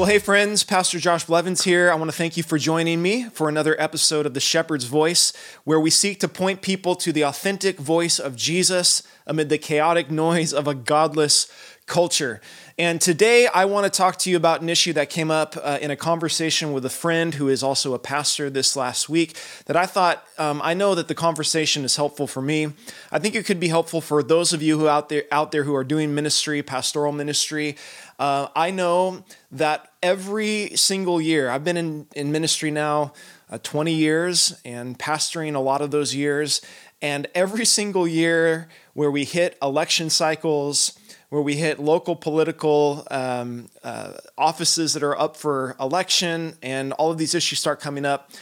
Well, hey, friends, Pastor Josh Blevins here. I want to thank you for joining me for another episode of The Shepherd's Voice, where we seek to point people to the authentic voice of Jesus amid the chaotic noise of a godless culture. And today I want to talk to you about an issue that came up uh, in a conversation with a friend who is also a pastor this last week that I thought, um, I know that the conversation is helpful for me. I think it could be helpful for those of you who out there out there who are doing ministry, pastoral ministry. Uh, I know that every single year, I've been in, in ministry now uh, 20 years and pastoring a lot of those years. And every single year where we hit election cycles, where we hit local political um, uh, offices that are up for election and all of these issues start coming up.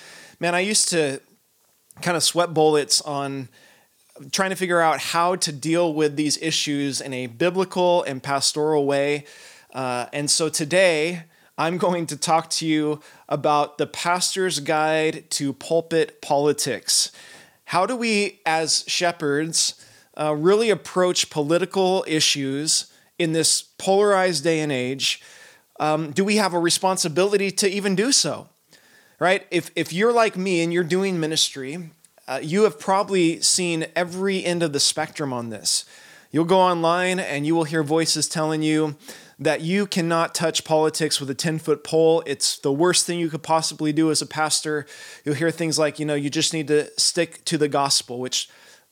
Man, I used to kind of sweat bullets on trying to figure out how to deal with these issues in a biblical and pastoral way. Uh, and so today, I'm going to talk to you about the pastor's guide to pulpit politics. How do we, as shepherds, uh, really approach political issues in this polarized day and age, um, do we have a responsibility to even do so? Right? If, if you're like me and you're doing ministry, uh, you have probably seen every end of the spectrum on this. You'll go online and you will hear voices telling you that you cannot touch politics with a 10 foot pole. It's the worst thing you could possibly do as a pastor. You'll hear things like, you know, you just need to stick to the gospel, which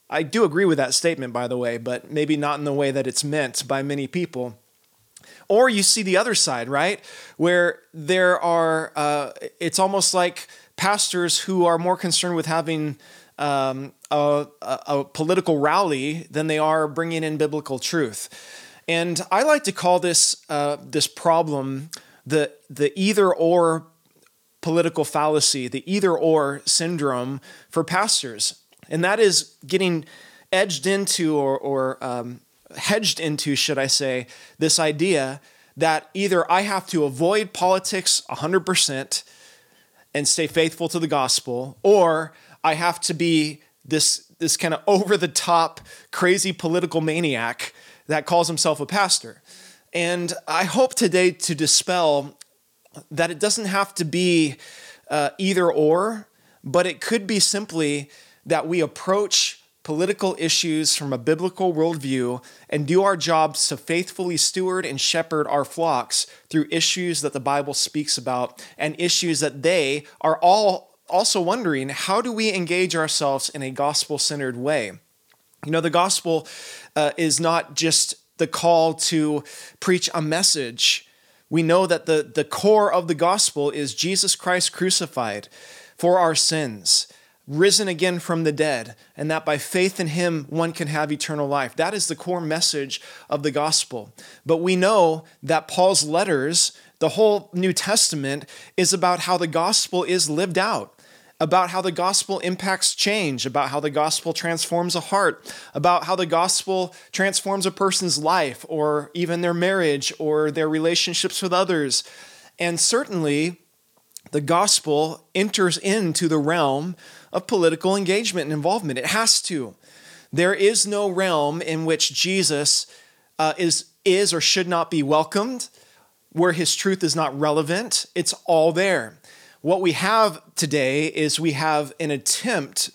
I do agree with that statement, by the way, but maybe not in the way that it's meant by many people. Or you see the other side, right? Where there are, uh, it's almost like pastors who are more concerned with having um, a, a, a political rally than they are bringing in biblical truth. And I like to call this uh, this problem the the either or political fallacy, the either or syndrome for pastors. And that is getting edged into or, or um, hedged into, should I say, this idea that either I have to avoid politics 100% and stay faithful to the gospel, or I have to be this, this kind of over the top, crazy political maniac that calls himself a pastor. And I hope today to dispel that it doesn't have to be uh, either or, but it could be simply that we approach political issues from a biblical worldview and do our jobs to faithfully steward and shepherd our flocks through issues that the Bible speaks about and issues that they are all also wondering how do we engage ourselves in a gospel centered way? You know, the gospel uh, is not just the call to preach a message. We know that the, the core of the gospel is Jesus Christ crucified for our sins risen again from the dead, and that by faith in him one can have eternal life. That is the core message of the gospel. But we know that Paul's letters, the whole New Testament, is about how the gospel is lived out. About how the gospel impacts change, about how the gospel transforms a heart, about how the gospel transforms a person's life or even their marriage or their relationships with others. And certainly, the gospel enters into the realm of political engagement and involvement. It has to. There is no realm in which Jesus uh, is, is or should not be welcomed, where his truth is not relevant. It's all there. What we have today is we have an attempt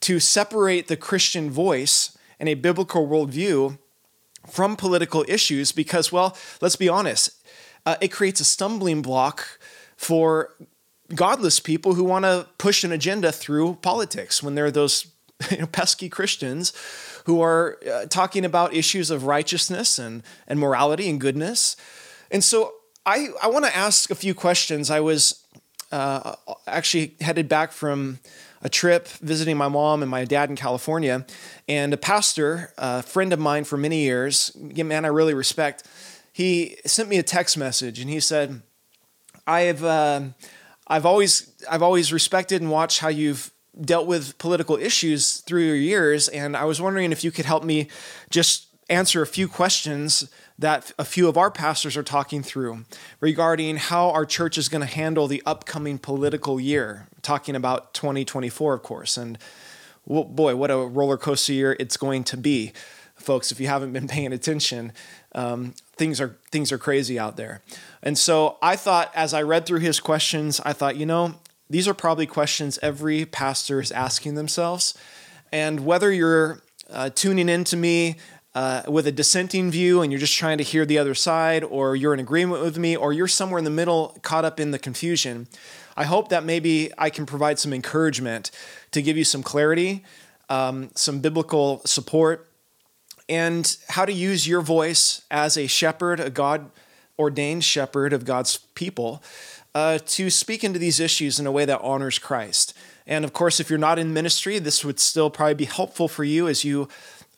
to separate the Christian voice and a biblical worldview from political issues because, well, let's be honest, uh, it creates a stumbling block for godless people who want to push an agenda through politics when there are those you know, pesky Christians who are uh, talking about issues of righteousness and, and morality and goodness. And so I, I want to ask a few questions. I was uh, actually headed back from a trip visiting my mom and my dad in California, and a pastor, a friend of mine for many years, man, I really respect, he sent me a text message and he said, I have. Uh, I've always I've always respected and watched how you've dealt with political issues through your years, and I was wondering if you could help me just answer a few questions that a few of our pastors are talking through regarding how our church is going to handle the upcoming political year, talking about 2024, of course, and well, boy, what a roller coaster year it's going to be folks, if you haven't been paying attention, um, things are things are crazy out there. And so I thought, as I read through his questions, I thought, you know, these are probably questions every pastor is asking themselves. And whether you're uh, tuning in to me uh, with a dissenting view and you're just trying to hear the other side, or you're in agreement with me, or you're somewhere in the middle caught up in the confusion, I hope that maybe I can provide some encouragement to give you some clarity, um, some biblical support, and how to use your voice as a shepherd, a God ordained shepherd of God's people, uh, to speak into these issues in a way that honors Christ. And of course, if you're not in ministry, this would still probably be helpful for you as you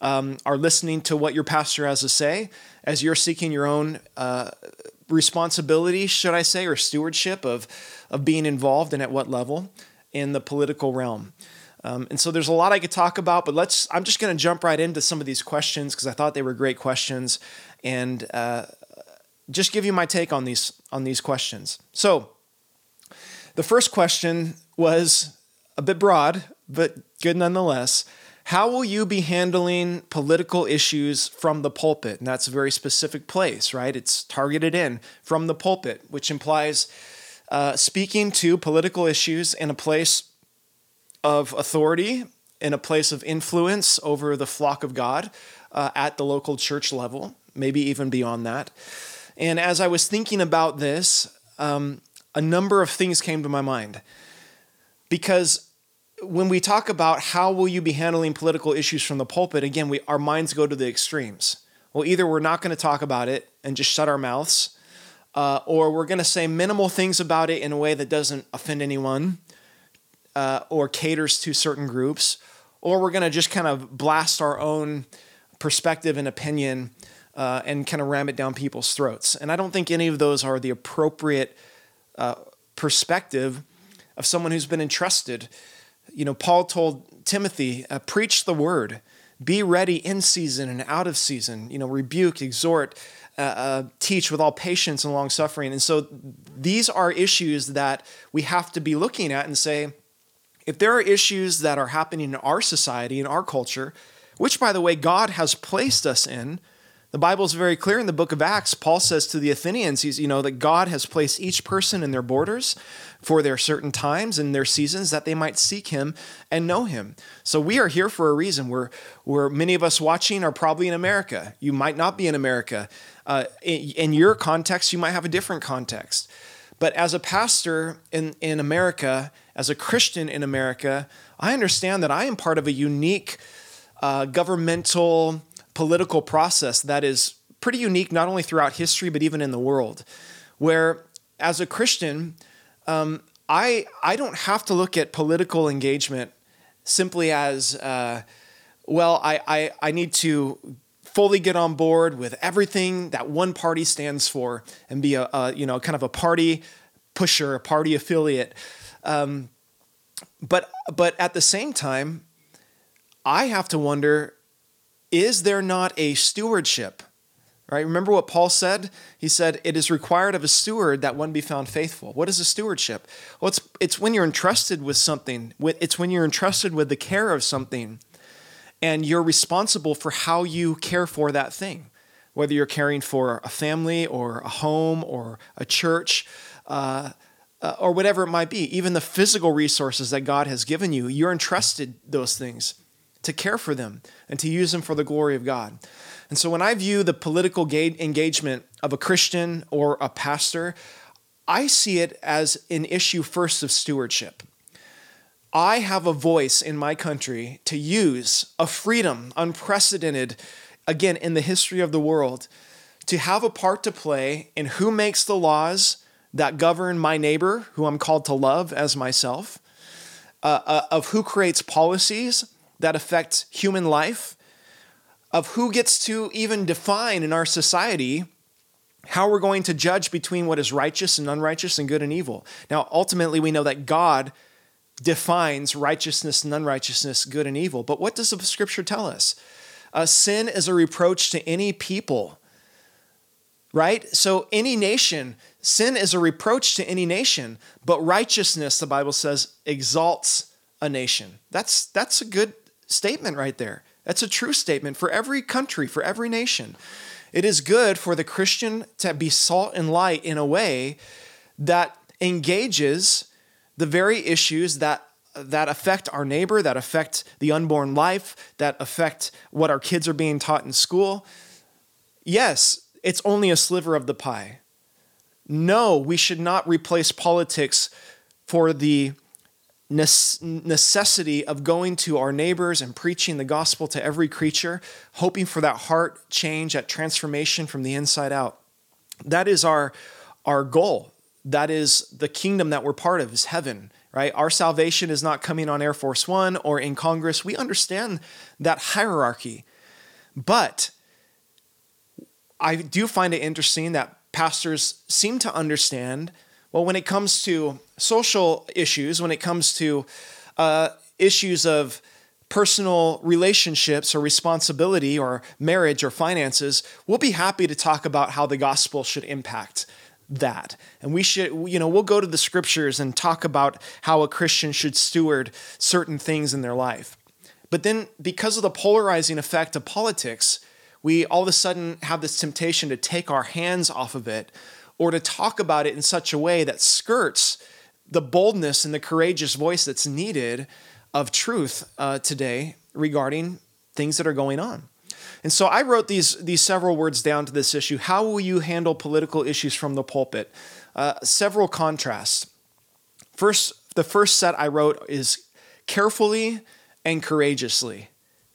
um, are listening to what your pastor has to say, as you're seeking your own uh, responsibility, should I say, or stewardship of, of being involved and at what level in the political realm. Um, and so there's a lot I could talk about, but let's. I'm just going to jump right into some of these questions because I thought they were great questions, and uh, just give you my take on these on these questions. So, the first question was a bit broad, but good nonetheless. How will you be handling political issues from the pulpit? And that's a very specific place, right? It's targeted in from the pulpit, which implies uh, speaking to political issues in a place of authority, in a place of influence over the flock of God uh, at the local church level, maybe even beyond that. And as I was thinking about this, um, a number of things came to my mind. Because when we talk about how will you be handling political issues from the pulpit, again, we, our minds go to the extremes. Well, either we're not going to talk about it and just shut our mouths, uh, or we're going to say minimal things about it in a way that doesn't offend anyone uh, or caters to certain groups, or we're going to just kind of blast our own perspective and opinion uh, and kind of ram it down people's throats. And I don't think any of those are the appropriate uh, perspective of someone who's been entrusted you know, Paul told Timothy, uh, preach the word, be ready in season and out of season, you know, rebuke, exhort, uh, uh, teach with all patience and long suffering. And so these are issues that we have to be looking at and say, if there are issues that are happening in our society, in our culture, which by the way, God has placed us in, the Bible is very clear in the book of Acts. Paul says to the Athenians, he's, you know, that God has placed each person in their borders for their certain times and their seasons that they might seek him and know him. So we are here for a reason. We're, we're many of us watching are probably in America. You might not be in America. Uh, in, in your context, you might have a different context. But as a pastor in, in America, as a Christian in America, I understand that I am part of a unique uh, governmental political process that is pretty unique, not only throughout history, but even in the world, where as a Christian, um, I, I don't have to look at political engagement simply as, uh, well, I, I, I need to fully get on board with everything that one party stands for and be a, a you know kind of a party pusher, a party affiliate. Um, but but at the same time, I have to wonder is there not a stewardship? Right? Remember what Paul said? He said, It is required of a steward that one be found faithful. What is a stewardship? Well, it's, it's when you're entrusted with something, it's when you're entrusted with the care of something, and you're responsible for how you care for that thing. Whether you're caring for a family or a home or a church, uh, uh, or whatever it might be, even the physical resources that God has given you, you're entrusted those things to care for them and to use them for the glory of God. And so when I view the political engagement of a Christian or a pastor, I see it as an issue first of stewardship. I have a voice in my country to use a freedom unprecedented, again, in the history of the world, to have a part to play in who makes the laws that govern my neighbor, who I'm called to love as myself, uh, uh, of who creates policies that affect human life, of who gets to even define in our society how we're going to judge between what is righteous and unrighteous and good and evil. Now, ultimately, we know that God defines righteousness and unrighteousness, good and evil. But what does the scripture tell us? Uh, sin is a reproach to any people, right? So, any nation, sin is a reproach to any nation, but righteousness, the Bible says, exalts a nation. That's, that's a good statement right there. That's a true statement for every country, for every nation. It is good for the Christian to be salt and light in a way that engages the very issues that that affect our neighbor, that affect the unborn life, that affect what our kids are being taught in school. Yes, it's only a sliver of the pie. No, we should not replace politics for the necessity of going to our neighbors and preaching the gospel to every creature, hoping for that heart change, that transformation from the inside out. That is our, our goal. That is the kingdom that we're part of, is heaven, right? Our salvation is not coming on Air Force One or in Congress. We understand that hierarchy. But I do find it interesting that pastors seem to understand well, when it comes to social issues, when it comes to uh, issues of personal relationships or responsibility or marriage or finances, we'll be happy to talk about how the gospel should impact that. And we should, you know, we'll go to the scriptures and talk about how a Christian should steward certain things in their life. But then, because of the polarizing effect of politics, we all of a sudden have this temptation to take our hands off of it or to talk about it in such a way that skirts the boldness and the courageous voice that's needed of truth uh, today regarding things that are going on. And so I wrote these, these several words down to this issue. How will you handle political issues from the pulpit? Uh, several contrasts. First, the first set I wrote is carefully and courageously.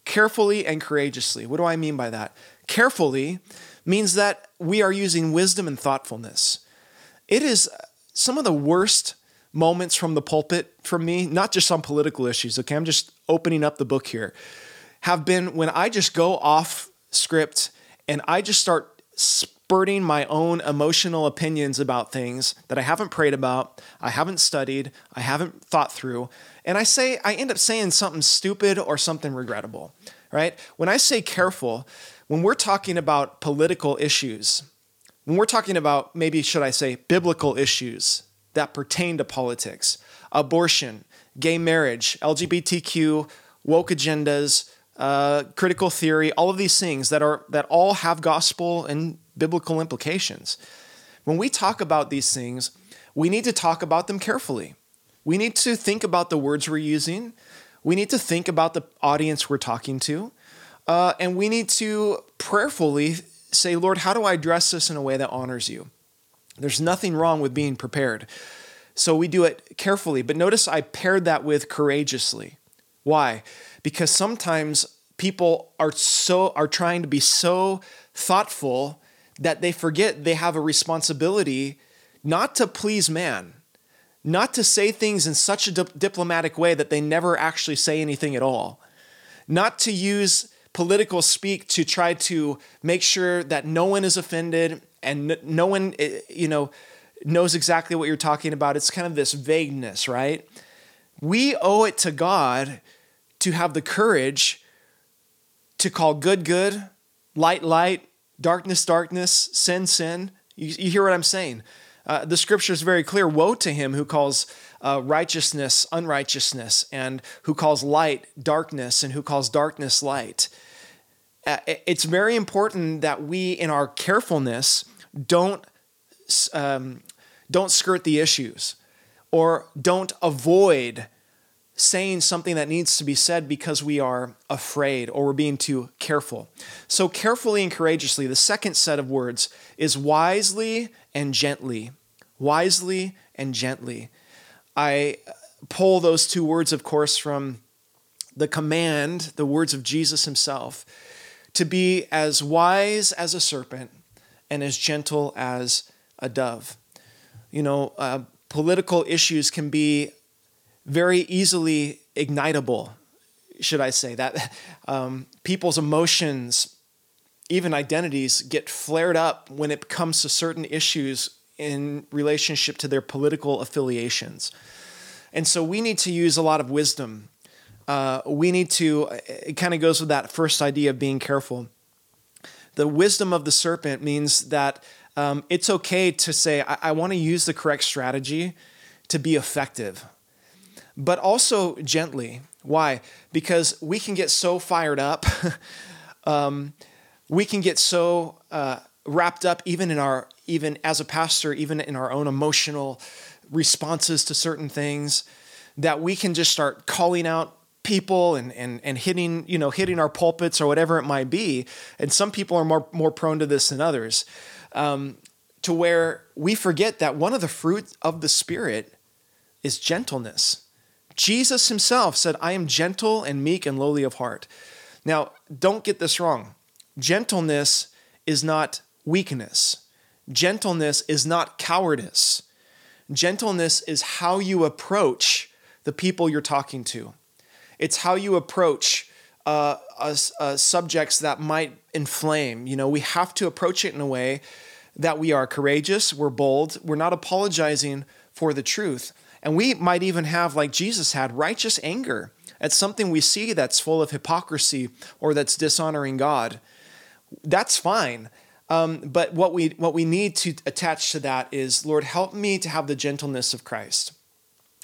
Carefully and courageously. What do I mean by that? Carefully means that we are using wisdom and thoughtfulness. It is some of the worst moments from the pulpit for me, not just on political issues, okay? I'm just opening up the book here, have been when I just go off script and I just start spurting my own emotional opinions about things that I haven't prayed about, I haven't studied, I haven't thought through, and I say I end up saying something stupid or something regrettable, right? When I say careful, when we're talking about political issues, when we're talking about maybe, should I say, biblical issues that pertain to politics, abortion, gay marriage, LGBTQ, woke agendas, uh, critical theory, all of these things that are that all have gospel and biblical implications. When we talk about these things, we need to talk about them carefully. We need to think about the words we're using. We need to think about the audience we're talking to. Uh, and we need to prayerfully say, Lord, how do I address this in a way that honors you? There's nothing wrong with being prepared. So we do it carefully. But notice I paired that with courageously. Why? Because sometimes people are so are trying to be so thoughtful that they forget they have a responsibility not to please man, not to say things in such a di- diplomatic way that they never actually say anything at all, not to use political speak to try to make sure that no one is offended and no one, eh, you know, knows exactly what you're talking about. It's kind of this vagueness, right? We owe it to God to have the courage to call good, good, light, light, darkness, darkness, sin, sin. You, you hear what I'm saying? Uh, the scripture is very clear Woe to him who calls uh, righteousness unrighteousness, and who calls light darkness, and who calls darkness light. Uh, it's very important that we, in our carefulness, don't um, don't skirt the issues or don't avoid saying something that needs to be said because we are afraid or we're being too careful. So, carefully and courageously, the second set of words is wisely and gently. Wisely and gently. I pull those two words, of course, from the command, the words of Jesus himself, to be as wise as a serpent and as gentle as a dove. You know, uh, political issues can be very easily ignitable, should I say, that um, people's emotions, even identities, get flared up when it comes to certain issues in relationship to their political affiliations. And so we need to use a lot of wisdom. Uh, we need to, it kind of goes with that first idea of being careful. The wisdom of the serpent means that um, it's okay to say, I, I want to use the correct strategy to be effective, but also gently. Why? Because we can get so fired up. um, we can get so uh, wrapped up, even in our, even as a pastor, even in our own emotional responses to certain things, that we can just start calling out people and, and, and hitting, you know, hitting our pulpits or whatever it might be. And some people are more, more prone to this than others. Um, to where we forget that one of the fruit of the Spirit is gentleness. Jesus himself said, I am gentle and meek and lowly of heart. Now, don't get this wrong. Gentleness is not weakness, gentleness is not cowardice. Gentleness is how you approach the people you're talking to. It's how you approach uh, uh, subjects that might inflame. You know, we have to approach it in a way that we are courageous, we're bold, we're not apologizing for the truth. And we might even have, like Jesus had, righteous anger at something we see that's full of hypocrisy or that's dishonoring God. That's fine. Um, but what we what we need to attach to that is, Lord, help me to have the gentleness of Christ.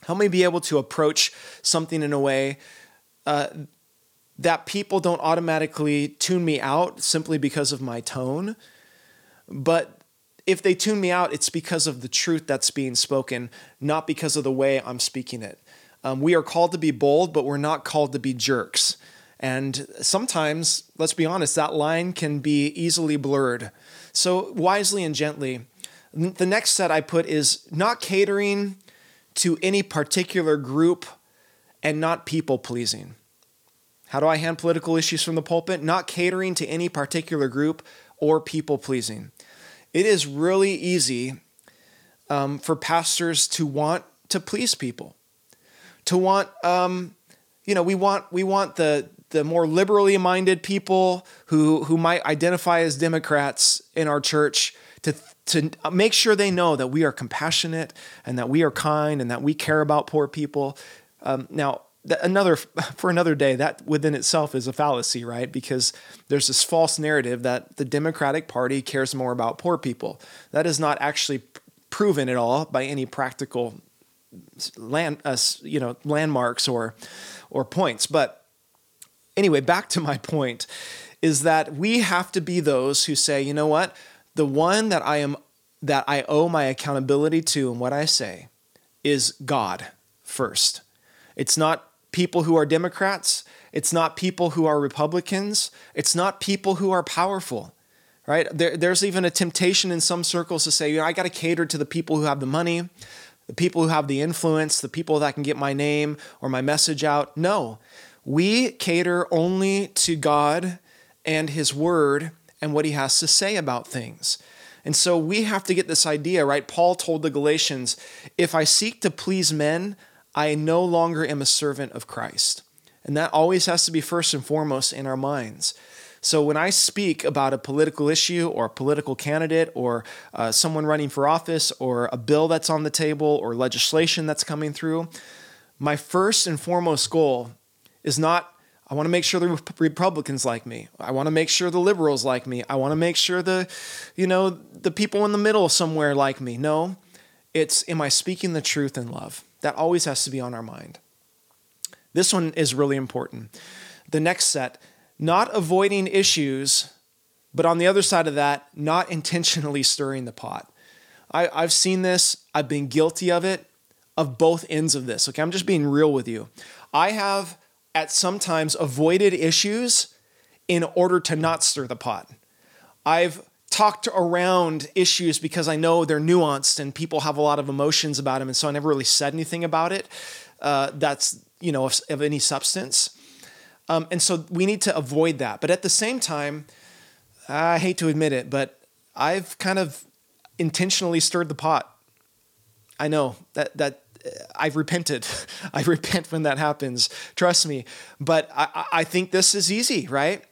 Help me be able to approach something in a way uh, that people don't automatically tune me out simply because of my tone. But if they tune me out, it's because of the truth that's being spoken, not because of the way I'm speaking it. Um, we are called to be bold, but we're not called to be jerks. And sometimes, let's be honest, that line can be easily blurred. So, wisely and gently. The next set I put is not catering to any particular group and not people pleasing. How do I hand political issues from the pulpit? Not catering to any particular group or people pleasing. It is really easy um, for pastors to want to please people, to want, um, you know, we want we want the the more liberally minded people who who might identify as Democrats in our church to to make sure they know that we are compassionate and that we are kind and that we care about poor people. Um, now, another for another day that within itself is a fallacy right? Because there's this false narrative that the democratic party cares more about poor people. That is not actually proven at all by any practical land uh, you know landmarks or or points. But anyway back to my point is that we have to be those who say you know what? The one that i am that i owe my accountability to and what i say is god first. It's not people who are Democrats. It's not people who are Republicans. It's not people who are powerful, right? There, there's even a temptation in some circles to say, you know, I got to cater to the people who have the money, the people who have the influence, the people that can get my name or my message out. No, we cater only to God and His Word and what He has to say about things. And so we have to get this idea, right? Paul told the Galatians, if I seek to please men, I no longer am a servant of Christ. And that always has to be first and foremost in our minds. So when I speak about a political issue or a political candidate or uh, someone running for office or a bill that's on the table or legislation that's coming through, my first and foremost goal is not I want to make sure the Republicans like me. I want to make sure the liberals like me. I want to make sure the you know the people in the middle somewhere like me. No. It's am I speaking the truth in love? That always has to be on our mind. This one is really important. The next set, not avoiding issues, but on the other side of that, not intentionally stirring the pot. I, I've seen this, I've been guilty of it, of both ends of this. Okay, I'm just being real with you. I have at sometimes avoided issues in order to not stir the pot. I've talked around issues because I know they're nuanced and people have a lot of emotions about them, and so I never really said anything about it. Uh, that's you know of, of any substance, um, and so we need to avoid that. But at the same time, I hate to admit it, but I've kind of intentionally stirred the pot. I know that that uh, I've repented. I repent when that happens. Trust me. But I, I think this is easy, right?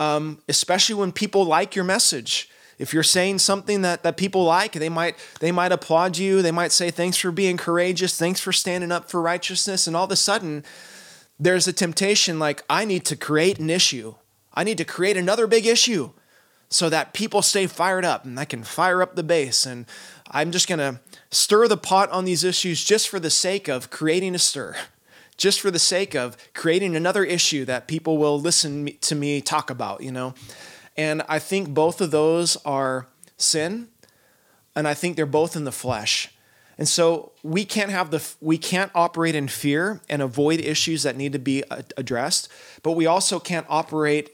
Um, especially when people like your message if you're saying something that, that people like, they might they might applaud you. They might say thanks for being courageous, thanks for standing up for righteousness, and all of a sudden there's a temptation like I need to create an issue. I need to create another big issue so that people stay fired up and I can fire up the base and I'm just going to stir the pot on these issues just for the sake of creating a stir just for the sake of creating another issue that people will listen to me talk about, you know? And I think both of those are sin, and I think they're both in the flesh. And so we can't have the we can't operate in fear and avoid issues that need to be addressed, but we also can't operate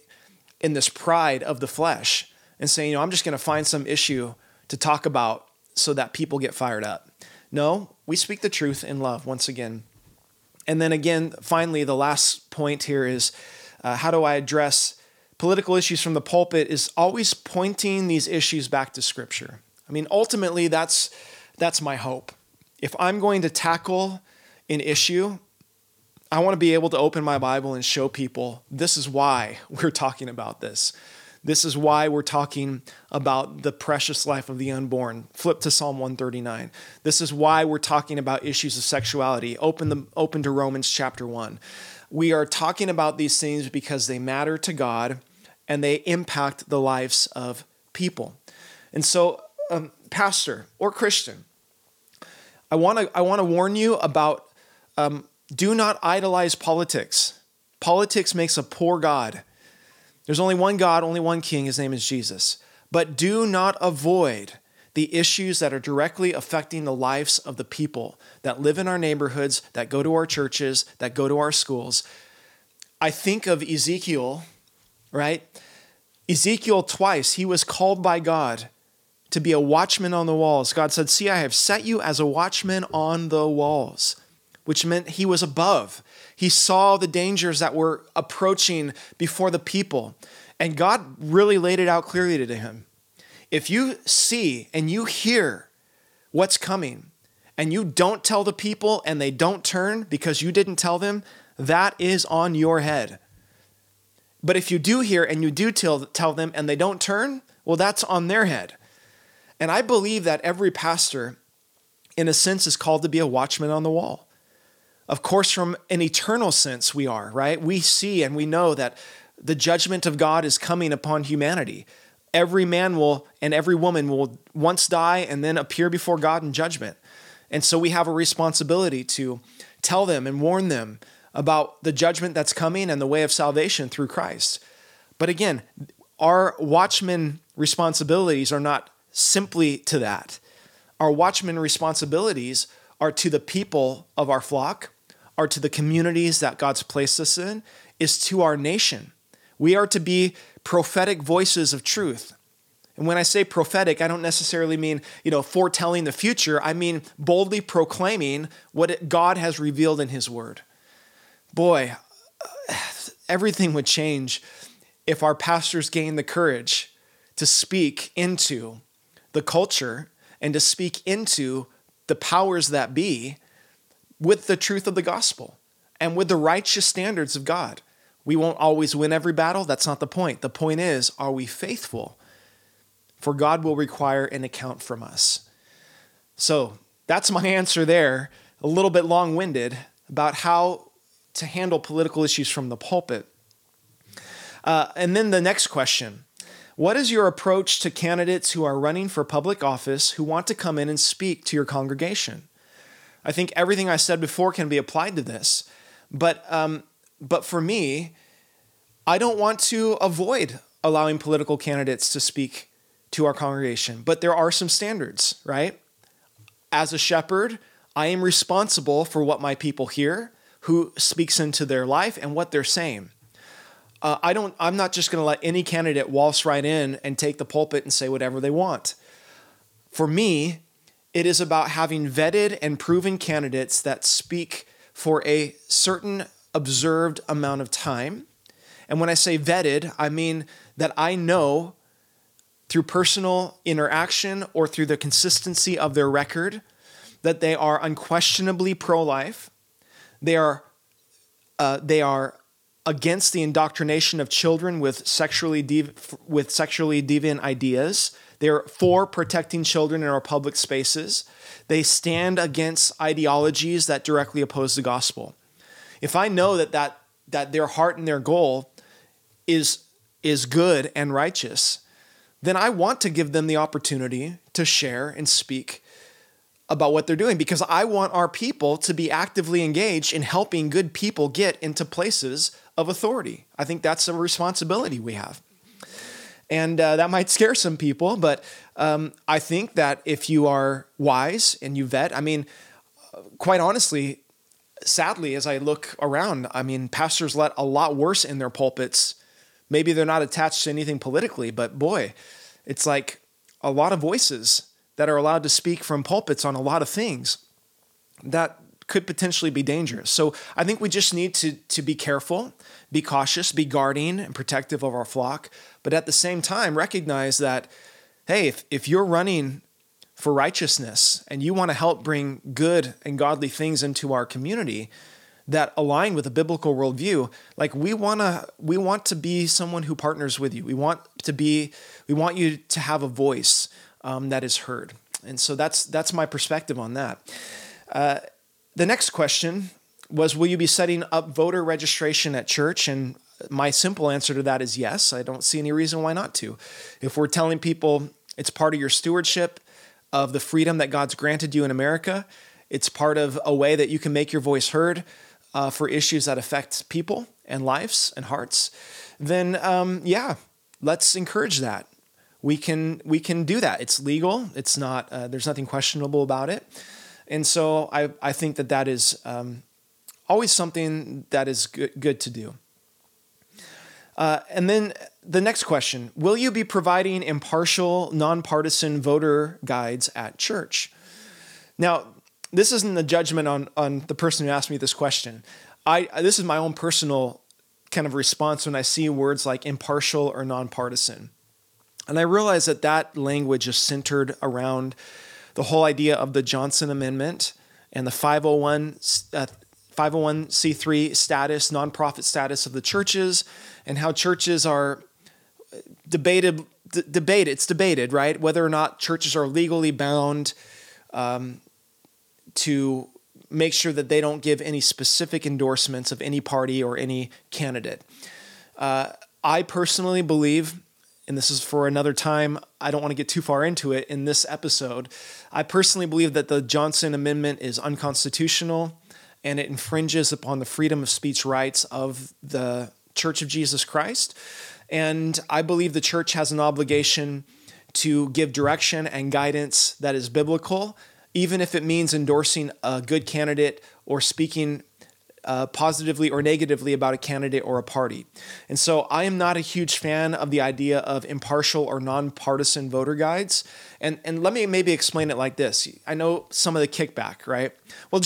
in this pride of the flesh and saying, you know, I'm just going to find some issue to talk about so that people get fired up. No, we speak the truth in love once again. And then again, finally, the last point here is uh, how do I address political issues from the pulpit? Is always pointing these issues back to Scripture. I mean, ultimately, that's that's my hope. If I'm going to tackle an issue, I want to be able to open my Bible and show people this is why we're talking about this. This is why we're talking about the precious life of the unborn. Flip to Psalm 139. This is why we're talking about issues of sexuality. Open, the, open to Romans chapter 1. We are talking about these things because they matter to God and they impact the lives of people. And so, um, pastor or Christian, I want to I want to warn you about um, do not idolize politics. Politics makes a poor God. There's only one God, only one King. His name is Jesus. But do not avoid the issues that are directly affecting the lives of the people that live in our neighborhoods, that go to our churches, that go to our schools. I think of Ezekiel, right? Ezekiel, twice, he was called by God to be a watchman on the walls. God said, See, I have set you as a watchman on the walls, which meant he was above. He saw the dangers that were approaching before the people. And God really laid it out clearly to him. If you see and you hear what's coming, and you don't tell the people and they don't turn because you didn't tell them, that is on your head. But if you do hear and you do tell, tell them and they don't turn, well, that's on their head. And I believe that every pastor, in a sense, is called to be a watchman on the wall. Of course, from an eternal sense, we are, right? We see and we know that the judgment of God is coming upon humanity. Every man will and every woman will once die and then appear before God in judgment. And so we have a responsibility to tell them and warn them about the judgment that's coming and the way of salvation through Christ. But again, our watchman responsibilities are not simply to that. Our watchman responsibilities are to the people of our flock, are to the communities that God's placed us in, is to our nation. We are to be prophetic voices of truth. And when I say prophetic, I don't necessarily mean, you know, foretelling the future. I mean boldly proclaiming what God has revealed in his word. Boy, everything would change if our pastors gained the courage to speak into the culture and to speak into the powers that be with the truth of the gospel and with the righteous standards of God. We won't always win every battle. That's not the point. The point is, are we faithful? For God will require an account from us. So that's my answer there, a little bit long winded about how to handle political issues from the pulpit. Uh, and then the next question What is your approach to candidates who are running for public office who want to come in and speak to your congregation? I think everything I said before can be applied to this. But, um, but for me, I don't want to avoid allowing political candidates to speak to our congregation, but there are some standards, right? As a shepherd, I am responsible for what my people hear, who speaks into their life, and what they're saying. Uh, I don't. I'm not just going to let any candidate waltz right in and take the pulpit and say whatever they want. For me, it is about having vetted and proven candidates that speak for a certain observed amount of time. And when I say vetted, I mean that I know through personal interaction or through the consistency of their record that they are unquestionably pro life. They are, uh, they are against the indoctrination of children with sexually, dev- with sexually deviant ideas. They're for protecting children in our public spaces. They stand against ideologies that directly oppose the gospel. If I know that, that, that their heart and their goal is, is good and righteous, then I want to give them the opportunity to share and speak about what they're doing because I want our people to be actively engaged in helping good people get into places of authority. I think that's a responsibility we have. And uh, that might scare some people, but um, I think that if you are wise and you vet, I mean, quite honestly, sadly, as I look around, I mean, pastors let a lot worse in their pulpits. Maybe they're not attached to anything politically, but boy, it's like a lot of voices that are allowed to speak from pulpits on a lot of things that could potentially be dangerous. So I think we just need to, to be careful, be cautious, be guarding and protective of our flock, but at the same time, recognize that, hey, if, if you're running for righteousness and you want to help bring good and godly things into our community that align with a biblical worldview like we want to we want to be someone who partners with you we want to be we want you to have a voice um, that is heard and so that's that's my perspective on that uh, the next question was will you be setting up voter registration at church and my simple answer to that is yes i don't see any reason why not to if we're telling people it's part of your stewardship of the freedom that God's granted you in America. It's part of a way that you can make your voice heard uh, for issues that affect people and lives and hearts. Then, um, yeah, let's encourage that. We can we can do that. It's legal. It's not. Uh, there's nothing questionable about it. And so I I think that that is um, always something that is good, good to do. Uh, and then the next question Will you be providing impartial, nonpartisan voter guides at church? Now, this isn't a judgment on, on the person who asked me this question. I, this is my own personal kind of response when I see words like impartial or nonpartisan. And I realize that that language is centered around the whole idea of the Johnson Amendment and the 501 uh, 501c3 status, nonprofit status of the churches, and how churches are debated. D- debate it's debated, right? Whether or not churches are legally bound um, to make sure that they don't give any specific endorsements of any party or any candidate. Uh, I personally believe, and this is for another time, I don't want to get too far into it in this episode. I personally believe that the Johnson Amendment is unconstitutional and it infringes upon the freedom of speech rights of the Church of Jesus Christ. And I believe the church has an obligation to give direction and guidance that is biblical, even if it means endorsing a good candidate or speaking uh, positively or negatively about a candidate or a party. And so I am not a huge fan of the idea of impartial or nonpartisan voter guides. And, and let me maybe explain it like this. I know some of the kickback, right? Well,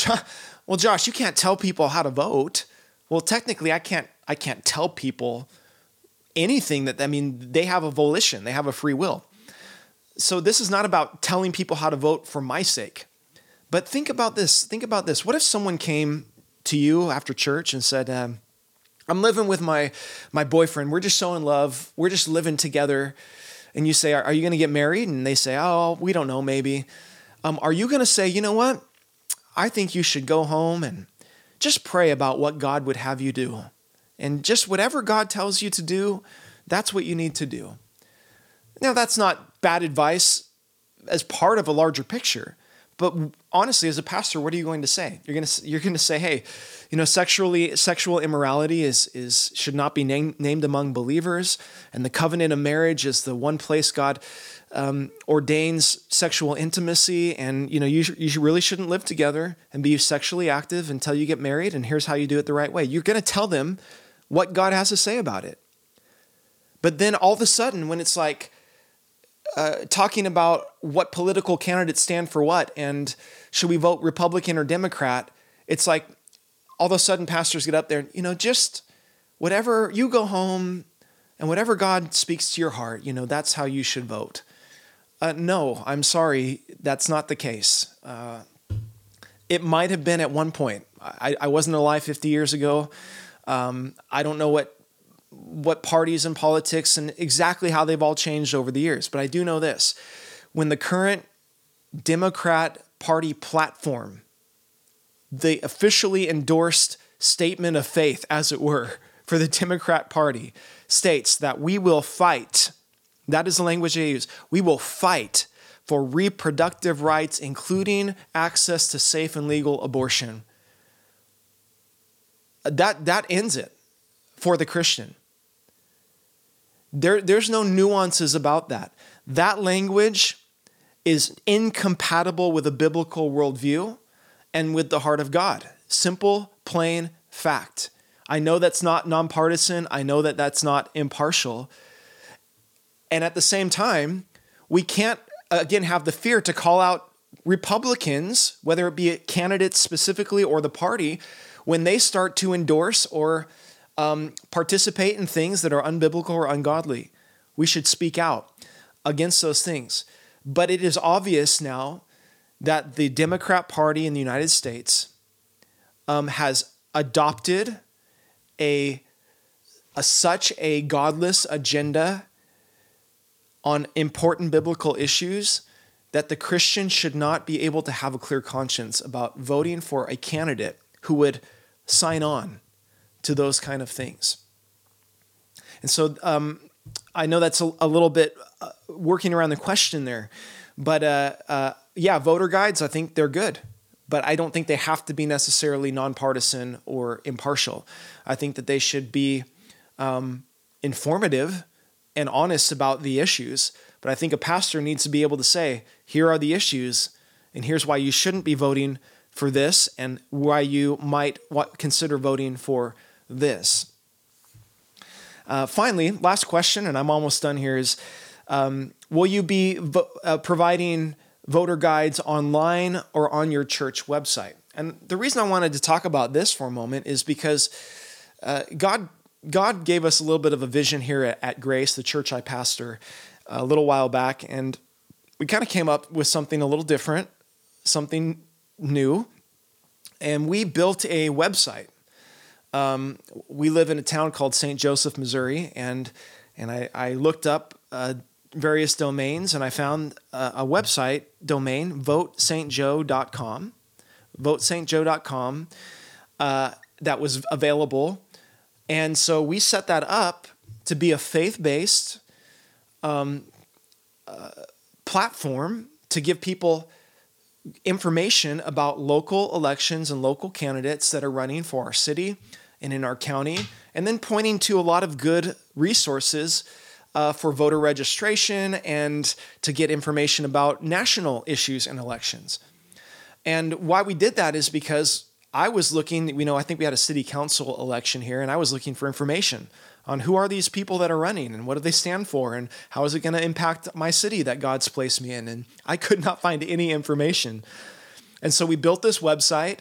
well, Josh, you can't tell people how to vote. Well, technically, I can't. I can't tell people anything that I mean. They have a volition. They have a free will. So this is not about telling people how to vote for my sake. But think about this. Think about this. What if someone came to you after church and said, um, "I'm living with my my boyfriend. We're just so in love. We're just living together." And you say, "Are, are you going to get married?" And they say, "Oh, we don't know. Maybe." Um, are you going to say, "You know what? I think you should go home and just pray about what God would have you do. And just whatever God tells you to do, that's what you need to do. Now, that's not bad advice as part of a larger picture. But honestly, as a pastor, what are you going to say? You're going to you're going to say, "Hey, you know, sexually sexual immorality is is should not be named named among believers, and the covenant of marriage is the one place God um, ordains sexual intimacy, and you know you, you really shouldn't live together and be sexually active until you get married. And here's how you do it the right way. You're going to tell them what God has to say about it. But then all of a sudden, when it's like uh, talking about what political candidates stand for what, and should we vote Republican or Democrat, it's like all of a sudden pastors get up there, you know, just whatever you go home and whatever God speaks to your heart, you know, that's how you should vote. Uh, no, I'm sorry, that's not the case. Uh, it might have been at one point. I, I wasn't alive 50 years ago. Um, I don't know what what parties and politics and exactly how they've all changed over the years, but I do know this: when the current Democrat Party platform, the officially endorsed statement of faith, as it were, for the Democrat Party, states that we will fight that is the language they use. We will fight for reproductive rights, including access to safe and legal abortion. That, that ends it for the Christian. There, there's no nuances about that. That language is incompatible with a biblical worldview and with the heart of God. Simple, plain fact. I know that's not nonpartisan. I know that that's not impartial. And at the same time, we can't, again, have the fear to call out Republicans, whether it be candidates specifically or the party, when they start to endorse or um, participate in things that are unbiblical or ungodly. We should speak out against those things. But it is obvious now that the Democrat Party in the United States um, has adopted a, a such a godless agenda on important biblical issues that the Christian should not be able to have a clear conscience about voting for a candidate who would sign on to those kind of things. And so um, I know that's a, a little bit uh, working around the question there, but uh, uh, yeah, voter guides, I think they're good, but I don't think they have to be necessarily nonpartisan or impartial. I think that they should be um, informative and honest about the issues. But I think a pastor needs to be able to say, here are the issues, and here's why you shouldn't be voting for this, and why you might consider voting for this. Uh, finally, last question, and I'm almost done here is um, Will you be vo- uh, providing voter guides online or on your church website? And the reason I wanted to talk about this for a moment is because uh, God, God gave us a little bit of a vision here at, at Grace, the church I pastor, a little while back, and we kind of came up with something a little different, something new, and we built a website. Um, we live in a town called St. Joseph, Missouri, and and I, I looked up uh, various domains and I found a, a website domain, votestjoe.com, votestjoe.com, uh, that was available. And so we set that up to be a faith based um, uh, platform to give people information about local elections and local candidates that are running for our city and in our county, and then pointing to a lot of good resources uh, for voter registration and to get information about national issues and elections. And why we did that is because I was looking, you know, I think we had a city council election here, and I was looking for information on who are these people that are running and what do they stand for and how is it going to impact my city that God's placed me in. And I could not find any information. And so we built this website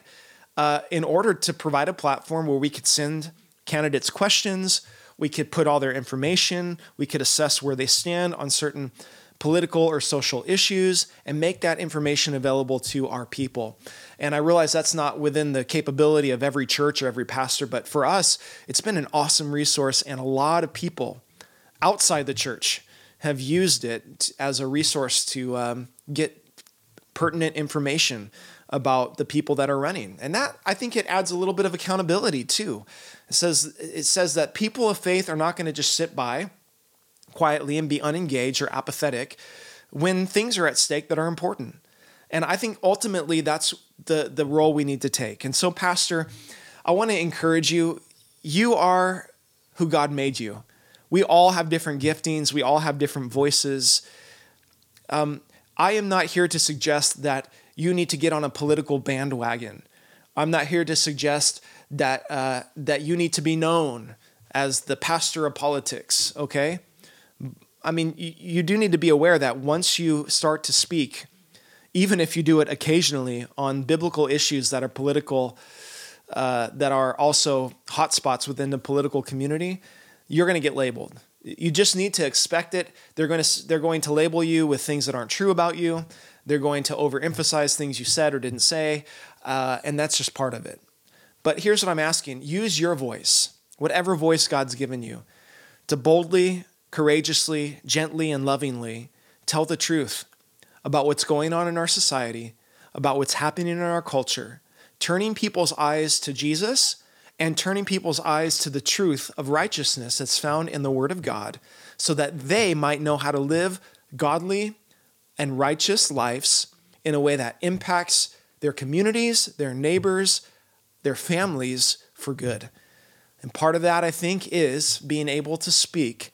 uh, in order to provide a platform where we could send candidates questions, we could put all their information, we could assess where they stand on certain political or social issues, and make that information available to our people. And I realize that's not within the capability of every church or every pastor, but for us, it's been an awesome resource, and a lot of people outside the church have used it as a resource to um, get pertinent information about the people that are running. And that I think it adds a little bit of accountability too. It says it says that people of faith are not going to just sit by quietly and be unengaged or apathetic when things are at stake that are important. And I think ultimately that's the the role we need to take. And so pastor, I want to encourage you you are who God made you. We all have different giftings, we all have different voices. Um, I am not here to suggest that you need to get on a political bandwagon. I'm not here to suggest that uh, that you need to be known as the pastor of politics. Okay, I mean you, you do need to be aware that once you start to speak, even if you do it occasionally on biblical issues that are political, uh, that are also hotspots within the political community, you're going to get labeled. You just need to expect it. They're going to they're going to label you with things that aren't true about you. They're going to overemphasize things you said or didn't say, uh, and that's just part of it. But here's what I'm asking use your voice, whatever voice God's given you, to boldly, courageously, gently, and lovingly tell the truth about what's going on in our society, about what's happening in our culture, turning people's eyes to Jesus and turning people's eyes to the truth of righteousness that's found in the Word of God so that they might know how to live godly, and righteous lives in a way that impacts their communities, their neighbors, their families for good. And part of that, I think, is being able to speak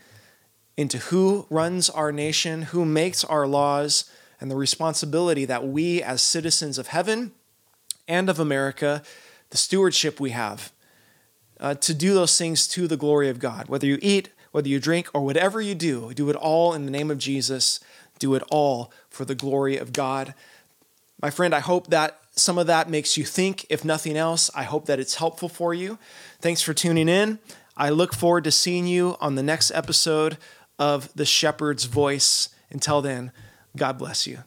into who runs our nation, who makes our laws, and the responsibility that we, as citizens of heaven and of America, the stewardship we have uh, to do those things to the glory of God. Whether you eat, whether you drink, or whatever you do, do it all in the name of Jesus. Do it all for the glory of God. My friend, I hope that some of that makes you think. If nothing else, I hope that it's helpful for you. Thanks for tuning in. I look forward to seeing you on the next episode of The Shepherd's Voice. Until then, God bless you.